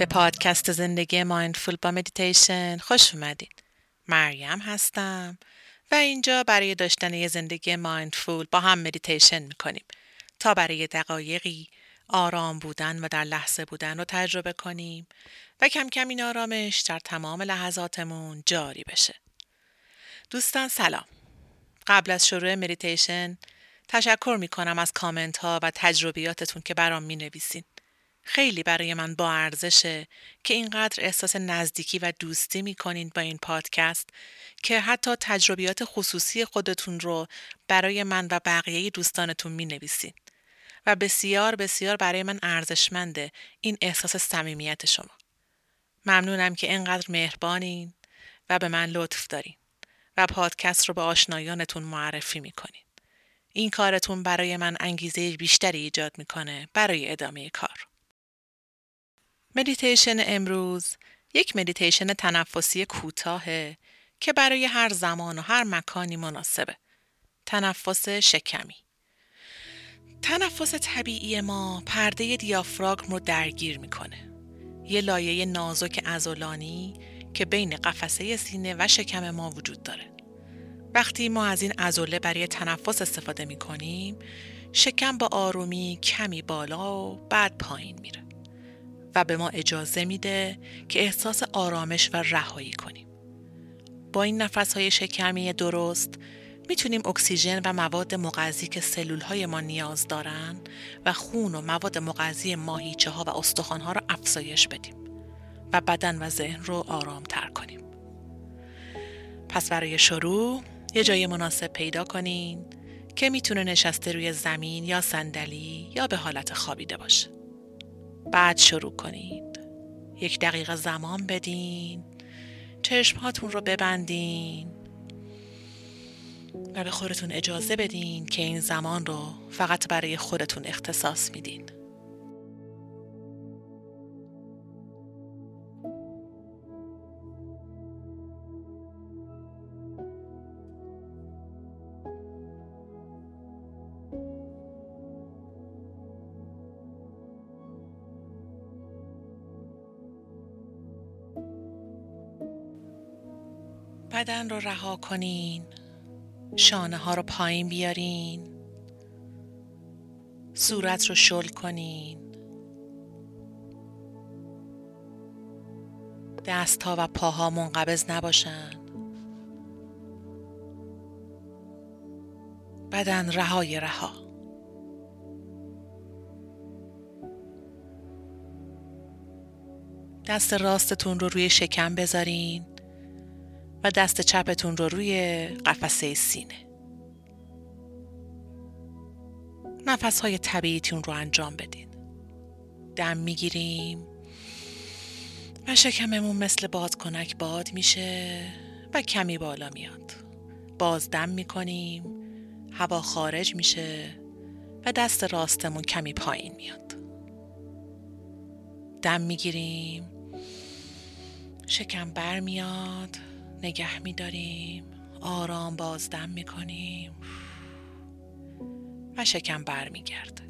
به پادکست زندگی mindful با مدیتیشن خوش اومدین. مریم هستم و اینجا برای داشتن یه زندگی mindful با هم مدیتیشن می‌کنیم تا برای دقایقی آرام بودن و در لحظه بودن رو تجربه کنیم و کم کم این آرامش در تمام لحظاتمون جاری بشه. دوستان سلام. قبل از شروع مدیتیشن تشکر می کنم از کامنت ها و تجربیاتتون که برام می نویسین. خیلی برای من با ارزشه که اینقدر احساس نزدیکی و دوستی می کنین با این پادکست که حتی تجربیات خصوصی خودتون رو برای من و بقیه دوستانتون می نویسین. و بسیار بسیار برای من ارزشمنده این احساس صمیمیت شما. ممنونم که اینقدر مهربانین و به من لطف دارین و پادکست رو به آشنایانتون معرفی می‌کنین. این کارتون برای من انگیزه بیشتری ایجاد می‌کنه برای ادامه کار. مدیتیشن امروز یک مدیتیشن تنفسی کوتاهه که برای هر زمان و هر مکانی مناسبه. تنفس شکمی. تنفس طبیعی ما پرده دیافراگم رو درگیر می‌کنه. یه لایه نازک عضلانی که بین قفسه سینه و شکم ما وجود داره. وقتی ما از این ازوله برای تنفس استفاده می کنیم شکم با آرومی کمی بالا و بعد پایین میره و به ما اجازه میده که احساس آرامش و رهایی کنیم. با این نفس های شکمی درست می‌تونیم اکسیژن و مواد مغذی که سلول های ما نیاز دارن و خون و مواد مغذی ماهیچه ها و استخوان ها رو افزایش بدیم و بدن و ذهن رو آرام تر کنیم. پس برای شروع یه جای مناسب پیدا کنین که می‌تونه نشسته روی زمین یا صندلی یا به حالت خوابیده باشه. بعد شروع کنید. یک دقیقه زمان بدین. چشم هاتون رو ببندین. و به خودتون اجازه بدین که این زمان رو فقط برای خودتون اختصاص میدین. بدن رو رها کنین. شانه ها رو پایین بیارین. صورت رو شل کنین. دست ها و پاها منقبض نباشن. بدن رهای رها. دست راستتون رو روی شکم بذارین. و دست چپتون رو روی قفسه سینه. نفس های طبیعیتون رو انجام بدین. دم می‌گیریم و شکممون مثل بادکنک باد میشه و کمی بالا میاد. باز دم می‌کنیم هوا خارج میشه و دست راستمون کمی پایین میاد. دم می‌گیریم شکم بر میاد نگه میداریم. آرام بازدم می‌کنیم. و شکم برمیگرده.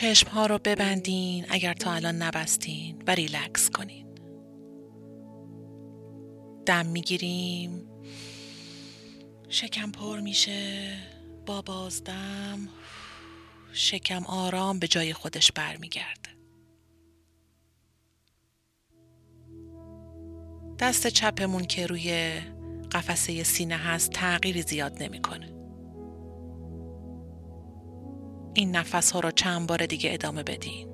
چشم ها رو ببندین اگر تا الان نبستین و ریلکس کنین. دم می‌گیریم. شکم پر میشه. با بازدم شکم آرام به جای خودش برمیگرده. دست چپمون که روی قفسه سینه هست تغییری زیاد نمی‌کنه. این نفس ها رو چند بار دیگه ادامه بدین.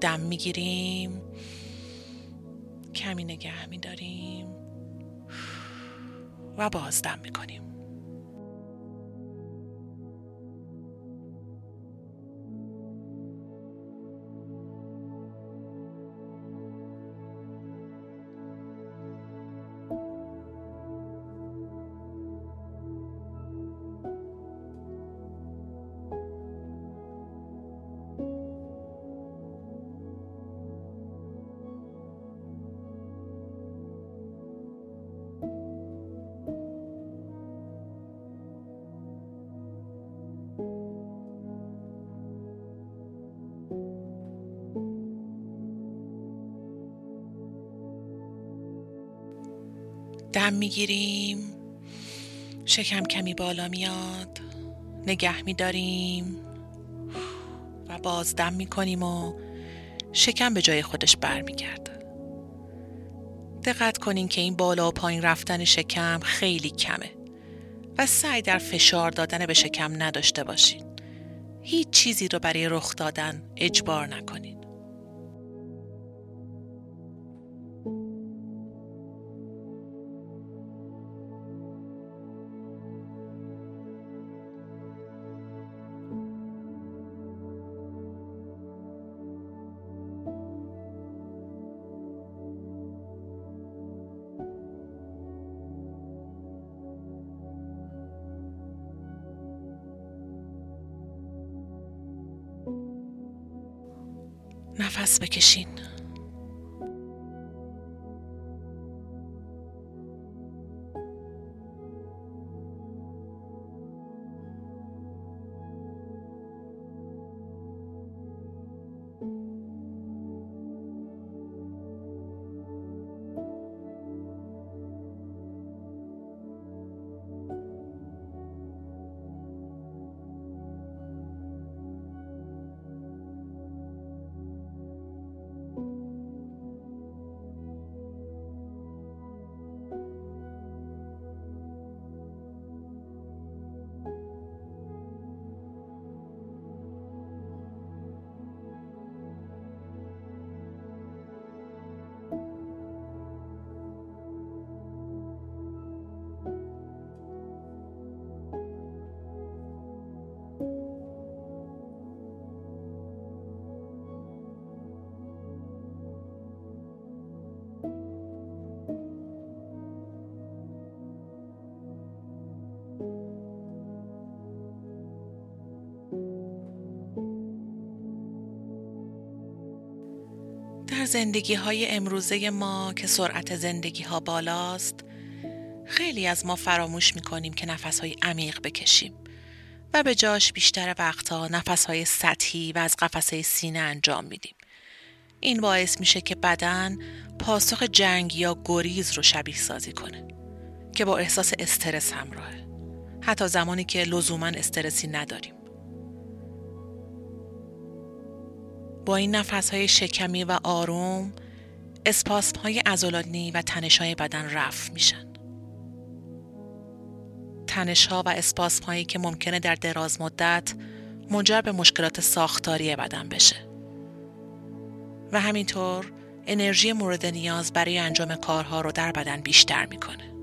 دم می‌گیریم. کمی نگه میداریم. و باز دم می‌کنیم. دم می‌گیریم. شکم کمی بالا میاد. نگه میداریم. و باز دم می‌کنیم و شکم به جای خودش برمیگرده. دقت کنین که این بالا و پایین رفتن شکم خیلی کمه. و سعی در فشار دادن به شکم نداشته باشین. هیچ چیزی رو برای رخ دادن اجبار نکنین. نفس بکشین. زندگی های امروزه ما که سرعت زندگی ها بالاست خیلی از ما فراموش می کنیم که نفس های عمیق بکشیم و به جاش بیشتر وقتها نفس های سطحی و از قفسه سینه انجام میدیم. این باعث میشه که بدن پاسخ جنگ یا گریز رو شبیه سازی کنه که با احساس استرس همراهه حتی زمانی که لزوما استرسی نداریم این نفس های شکمی و آروم اسپاسم های ازولانی و تنش های بدن رفت میشن. تنش ها و اسپاسم هایی که ممکنه در دراز مدت منجر به مشکلات ساختاری بدن بشه. و همینطور انرژی مورد نیاز برای انجام کارها رو در بدن بیشتر می‌کنه.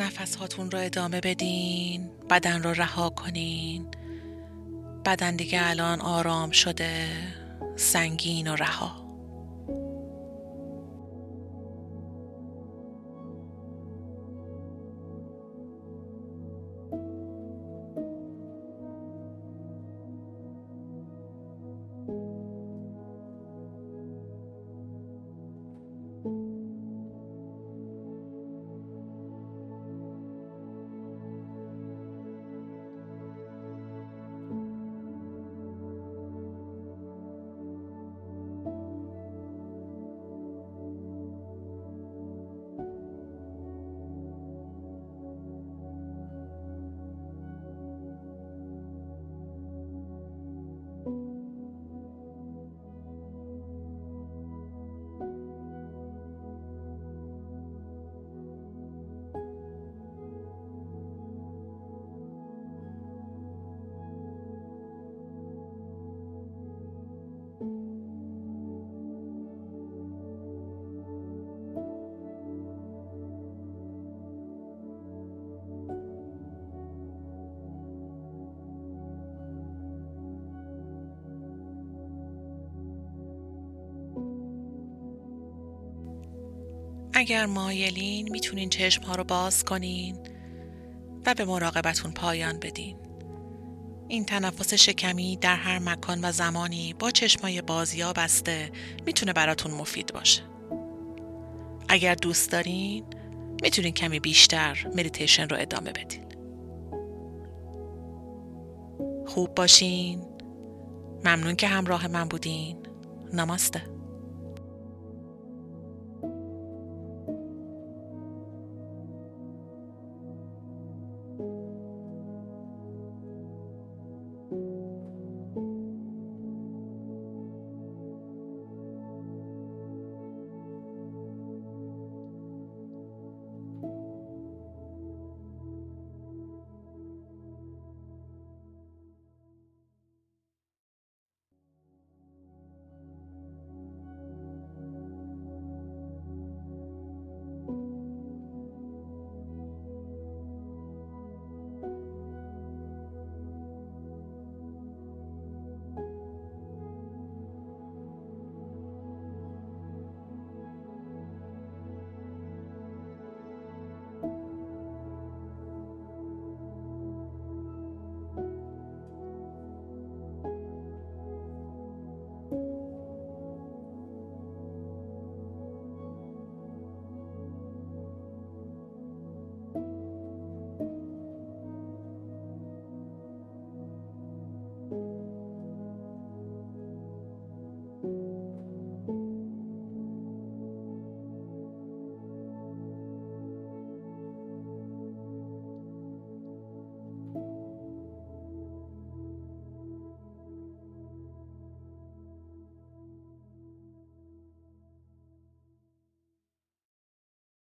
نفس هاتون رو ادامه بدین بدن رو رها کنین. بدن دیگه الان آرام شده سنگین و رها. اگر مایلین می‌تونین چشم ها رو باز کنین و به مراقبتون پایان بدین. این تنفس شکمی در هر مکان و زمانی با چشمای بازیا بسته می‌تونه براتون مفید باشه. اگر دوست دارین می‌تونین کمی بیشتر مدیتیشن رو ادامه بدین. خوب باشین. ممنون که همراه من بودین. نماسته.